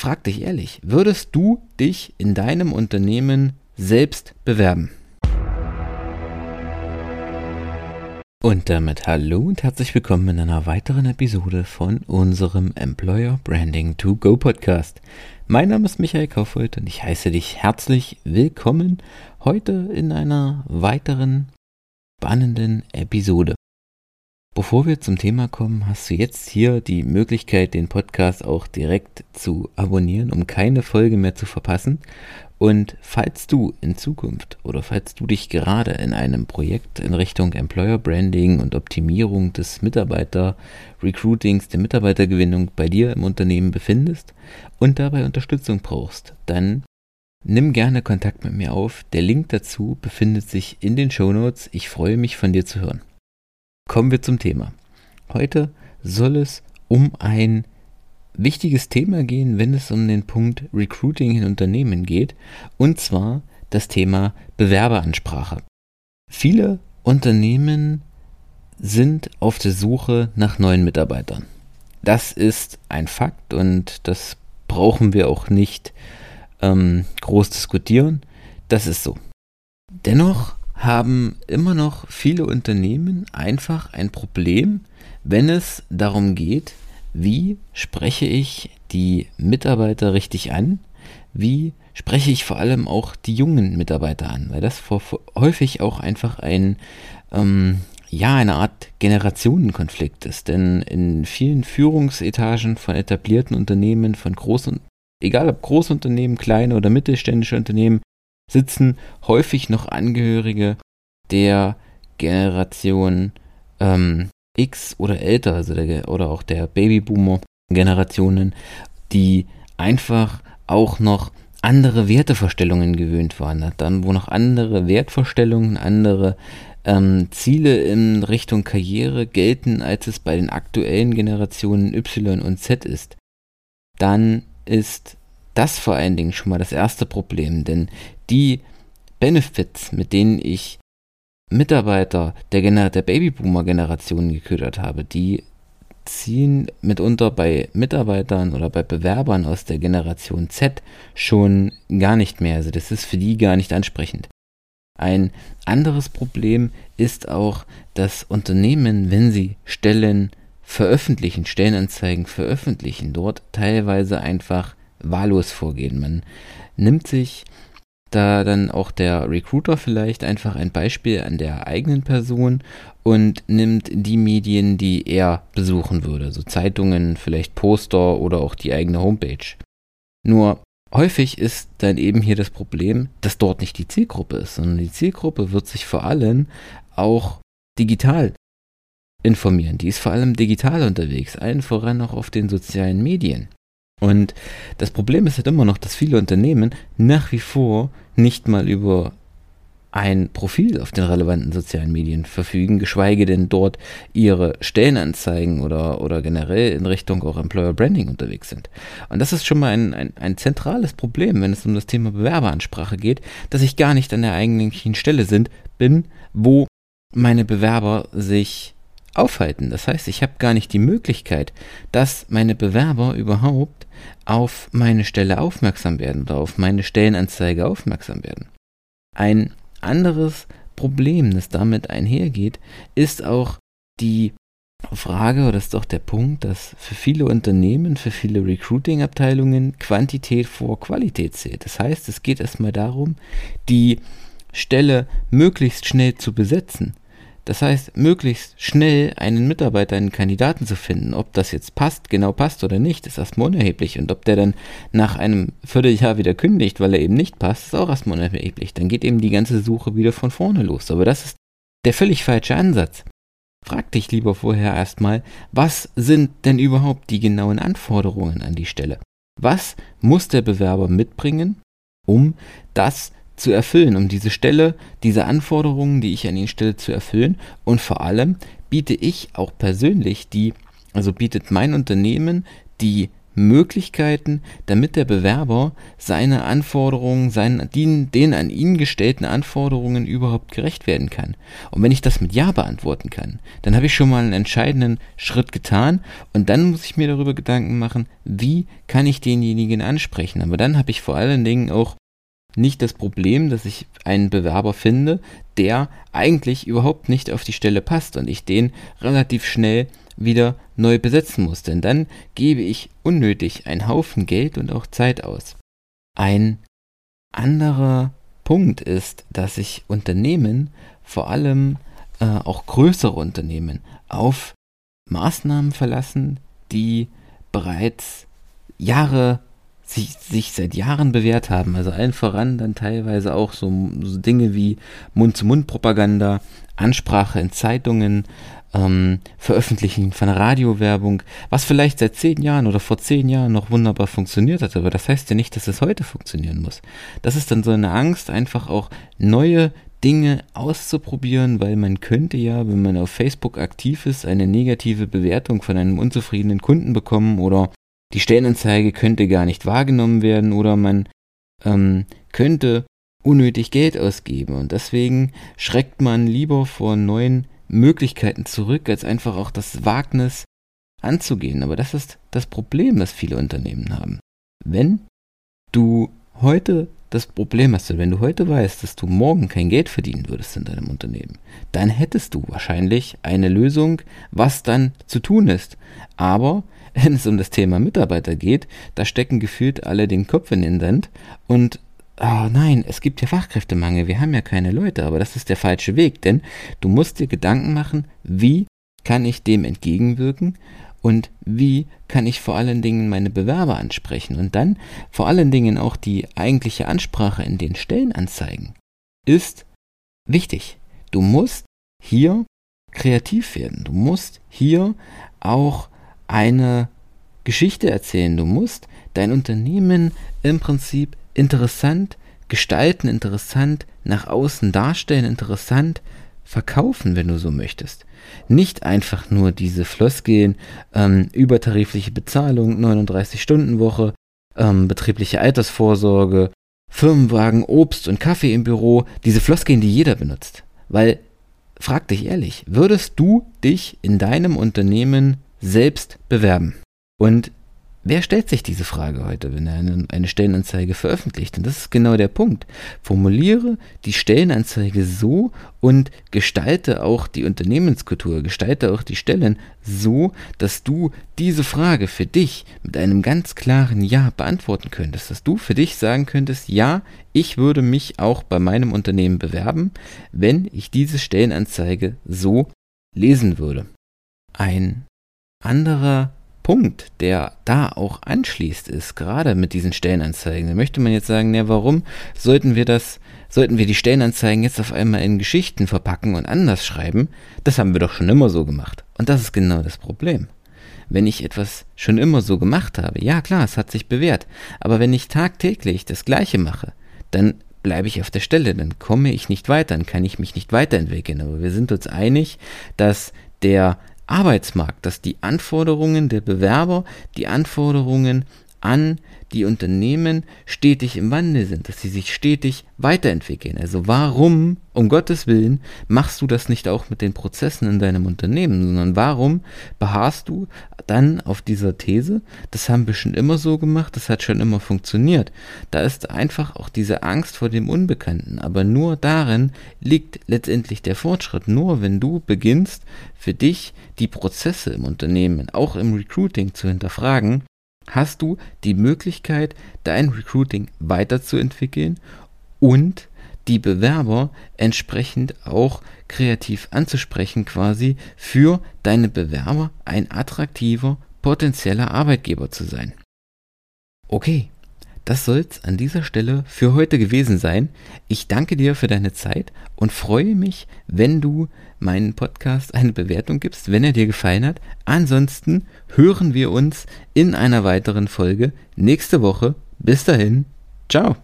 frag dich ehrlich, würdest du dich in deinem Unternehmen selbst bewerben? Und damit hallo und herzlich willkommen in einer weiteren Episode von unserem Employer Branding to Go Podcast. Mein Name ist Michael Kaufhold und ich heiße dich herzlich willkommen heute in einer weiteren spannenden Episode. Bevor wir zum Thema kommen, hast du jetzt hier die Möglichkeit, den Podcast auch direkt zu abonnieren, um keine Folge mehr zu verpassen. Und falls du in Zukunft oder falls du dich gerade in einem Projekt in Richtung Employer Branding und Optimierung des Mitarbeiter-Recruitings, der Mitarbeitergewinnung bei dir im Unternehmen befindest und dabei Unterstützung brauchst, dann nimm gerne Kontakt mit mir auf. Der Link dazu befindet sich in den Show Notes. Ich freue mich von dir zu hören. Kommen wir zum Thema. Heute soll es um ein wichtiges Thema gehen, wenn es um den Punkt Recruiting in Unternehmen geht, und zwar das Thema Bewerberansprache. Viele Unternehmen sind auf der Suche nach neuen Mitarbeitern. Das ist ein Fakt und das brauchen wir auch nicht ähm, groß diskutieren. Das ist so. Dennoch haben immer noch viele Unternehmen einfach ein Problem, wenn es darum geht, wie spreche ich die Mitarbeiter richtig an, wie spreche ich vor allem auch die jungen Mitarbeiter an, weil das häufig auch einfach ein, ähm, ja, eine Art Generationenkonflikt ist. Denn in vielen Führungsetagen von etablierten Unternehmen, von großen, egal ob Großunternehmen, kleine oder mittelständische Unternehmen, sitzen häufig noch Angehörige der Generation ähm, X oder älter, also der, oder auch der Babyboomer-Generationen, die einfach auch noch andere Wertevorstellungen gewöhnt waren. Dann, wo noch andere Wertvorstellungen, andere ähm, Ziele in Richtung Karriere gelten, als es bei den aktuellen Generationen Y und Z ist, dann ist das vor allen Dingen schon mal das erste Problem, denn die Benefits, mit denen ich Mitarbeiter der, Gener der Babyboomer-Generation geködert habe, die ziehen mitunter bei Mitarbeitern oder bei Bewerbern aus der Generation Z schon gar nicht mehr. Also das ist für die gar nicht ansprechend. Ein anderes Problem ist auch, dass Unternehmen, wenn sie Stellen veröffentlichen, Stellenanzeigen veröffentlichen, dort teilweise einfach wahllos vorgehen. Man nimmt sich da dann auch der Recruiter vielleicht einfach ein Beispiel an der eigenen Person und nimmt die Medien, die er besuchen würde, so Zeitungen, vielleicht Poster oder auch die eigene Homepage. Nur häufig ist dann eben hier das Problem, dass dort nicht die Zielgruppe ist, sondern die Zielgruppe wird sich vor allem auch digital informieren. Die ist vor allem digital unterwegs, allen voran auch auf den sozialen Medien. Und das Problem ist halt immer noch, dass viele Unternehmen nach wie vor nicht mal über ein Profil auf den relevanten sozialen Medien verfügen, geschweige denn dort ihre Stellenanzeigen oder, oder generell in Richtung auch Employer Branding unterwegs sind. Und das ist schon mal ein, ein, ein zentrales Problem, wenn es um das Thema Bewerberansprache geht, dass ich gar nicht an der eigentlichen Stelle sind, bin, wo meine Bewerber sich aufhalten. Das heißt, ich habe gar nicht die Möglichkeit, dass meine Bewerber überhaupt auf meine Stelle aufmerksam werden oder auf meine Stellenanzeige aufmerksam werden. Ein anderes Problem, das damit einhergeht, ist auch die Frage, oder ist doch der Punkt, dass für viele Unternehmen, für viele Recruiting-Abteilungen Quantität vor Qualität zählt. Das heißt, es geht erstmal darum, die Stelle möglichst schnell zu besetzen. Das heißt, möglichst schnell einen Mitarbeiter, einen Kandidaten zu finden, ob das jetzt passt, genau passt oder nicht, ist erstmal unerheblich. Und ob der dann nach einem Vierteljahr wieder kündigt, weil er eben nicht passt, ist auch erstmal unerheblich. Dann geht eben die ganze Suche wieder von vorne los. Aber das ist der völlig falsche Ansatz. Frag dich lieber vorher erstmal, was sind denn überhaupt die genauen Anforderungen an die Stelle? Was muss der Bewerber mitbringen, um das zu erfüllen, um diese Stelle, diese Anforderungen, die ich an ihn stelle, zu erfüllen. Und vor allem biete ich auch persönlich die, also bietet mein Unternehmen die Möglichkeiten, damit der Bewerber seine Anforderungen, seinen, den, den an ihn gestellten Anforderungen überhaupt gerecht werden kann. Und wenn ich das mit Ja beantworten kann, dann habe ich schon mal einen entscheidenden Schritt getan und dann muss ich mir darüber Gedanken machen, wie kann ich denjenigen ansprechen. Aber dann habe ich vor allen Dingen auch nicht das Problem, dass ich einen Bewerber finde, der eigentlich überhaupt nicht auf die Stelle passt und ich den relativ schnell wieder neu besetzen muss, denn dann gebe ich unnötig einen Haufen Geld und auch Zeit aus. Ein anderer Punkt ist, dass sich Unternehmen, vor allem äh, auch größere Unternehmen, auf Maßnahmen verlassen, die bereits Jahre sich, sich seit Jahren bewährt haben. Also allen voran dann teilweise auch so, so Dinge wie Mund-zu-Mund-Propaganda, Ansprache in Zeitungen, ähm, Veröffentlichen von Radiowerbung, was vielleicht seit zehn Jahren oder vor zehn Jahren noch wunderbar funktioniert hat, aber das heißt ja nicht, dass es heute funktionieren muss. Das ist dann so eine Angst, einfach auch neue Dinge auszuprobieren, weil man könnte ja, wenn man auf Facebook aktiv ist, eine negative Bewertung von einem unzufriedenen Kunden bekommen oder die Stellenanzeige könnte gar nicht wahrgenommen werden oder man ähm, könnte unnötig Geld ausgeben und deswegen schreckt man lieber vor neuen Möglichkeiten zurück, als einfach auch das Wagnis anzugehen. Aber das ist das Problem, das viele Unternehmen haben. Wenn du heute das Problem hast, wenn du heute weißt, dass du morgen kein Geld verdienen würdest in deinem Unternehmen, dann hättest du wahrscheinlich eine Lösung, was dann zu tun ist. Aber wenn es um das Thema Mitarbeiter geht, da stecken gefühlt alle den Kopf in den Sand und oh nein, es gibt ja Fachkräftemangel, wir haben ja keine Leute, aber das ist der falsche Weg, denn du musst dir Gedanken machen, wie kann ich dem entgegenwirken und wie kann ich vor allen Dingen meine Bewerber ansprechen und dann vor allen Dingen auch die eigentliche Ansprache in den Stellenanzeigen ist wichtig. Du musst hier kreativ werden. Du musst hier auch eine Geschichte erzählen. Du musst dein Unternehmen im Prinzip interessant gestalten, interessant nach außen darstellen, interessant verkaufen, wenn du so möchtest. Nicht einfach nur diese Floskeln, ähm, übertarifliche Bezahlung, 39-Stunden-Woche, ähm, betriebliche Altersvorsorge, Firmenwagen, Obst und Kaffee im Büro, diese Floskeln, die jeder benutzt. Weil, frag dich ehrlich, würdest du dich in deinem Unternehmen selbst bewerben? Und Wer stellt sich diese Frage heute, wenn er eine, Stellenanzeige veröffentlicht? Und das ist genau der Punkt. Formuliere die Stellenanzeige so und gestalte auch die Unternehmenskultur, gestalte auch die Stellen so, dass du diese Frage für dich mit einem ganz klaren Ja beantworten könntest. Dass du für dich sagen könntest, ja, ich würde mich auch bei meinem Unternehmen bewerben, wenn ich diese Stellenanzeige so lesen würde. Ein anderer Punkt, der da auch anschließt, ist gerade mit diesen Stellenanzeigen. Da möchte man jetzt sagen, ja, warum sollten wir das, sollten wir die Stellenanzeigen jetzt auf einmal in Geschichten verpacken und anders schreiben? Das haben wir doch schon immer so gemacht. Und das ist genau das Problem. Wenn ich etwas schon immer so gemacht habe, ja klar, es hat sich bewährt, aber wenn ich tagtäglich das Gleiche mache, dann bleibe ich auf der Stelle, dann komme ich nicht weiter, dann kann ich mich nicht weiterentwickeln. Aber wir sind uns einig, dass der Arbeitsmarkt, dass die Anforderungen der Bewerber, die Anforderungen an die Unternehmen stetig im Wandel sind, dass sie sich stetig weiterentwickeln. Also warum, um Gottes Willen, machst du das nicht auch mit den Prozessen in deinem Unternehmen, sondern warum beharrst du dann auf dieser These, das haben wir schon immer so gemacht, das hat schon immer funktioniert. Da ist einfach auch diese Angst vor dem Unbekannten, aber nur darin liegt letztendlich der Fortschritt. Nur wenn du beginnst, für dich die Prozesse im Unternehmen, auch im Recruiting zu hinterfragen, hast du die Möglichkeit, dein Recruiting weiterzuentwickeln und die Bewerber entsprechend auch kreativ anzusprechen, quasi für deine Bewerber ein attraktiver potenzieller Arbeitgeber zu sein. Okay, das soll's an dieser Stelle für heute gewesen sein. Ich danke dir für deine Zeit und freue mich, wenn du meinen Podcast eine Bewertung gibst, wenn er dir gefallen hat. Ansonsten hören wir uns in einer weiteren Folge nächste Woche. Bis dahin, ciao.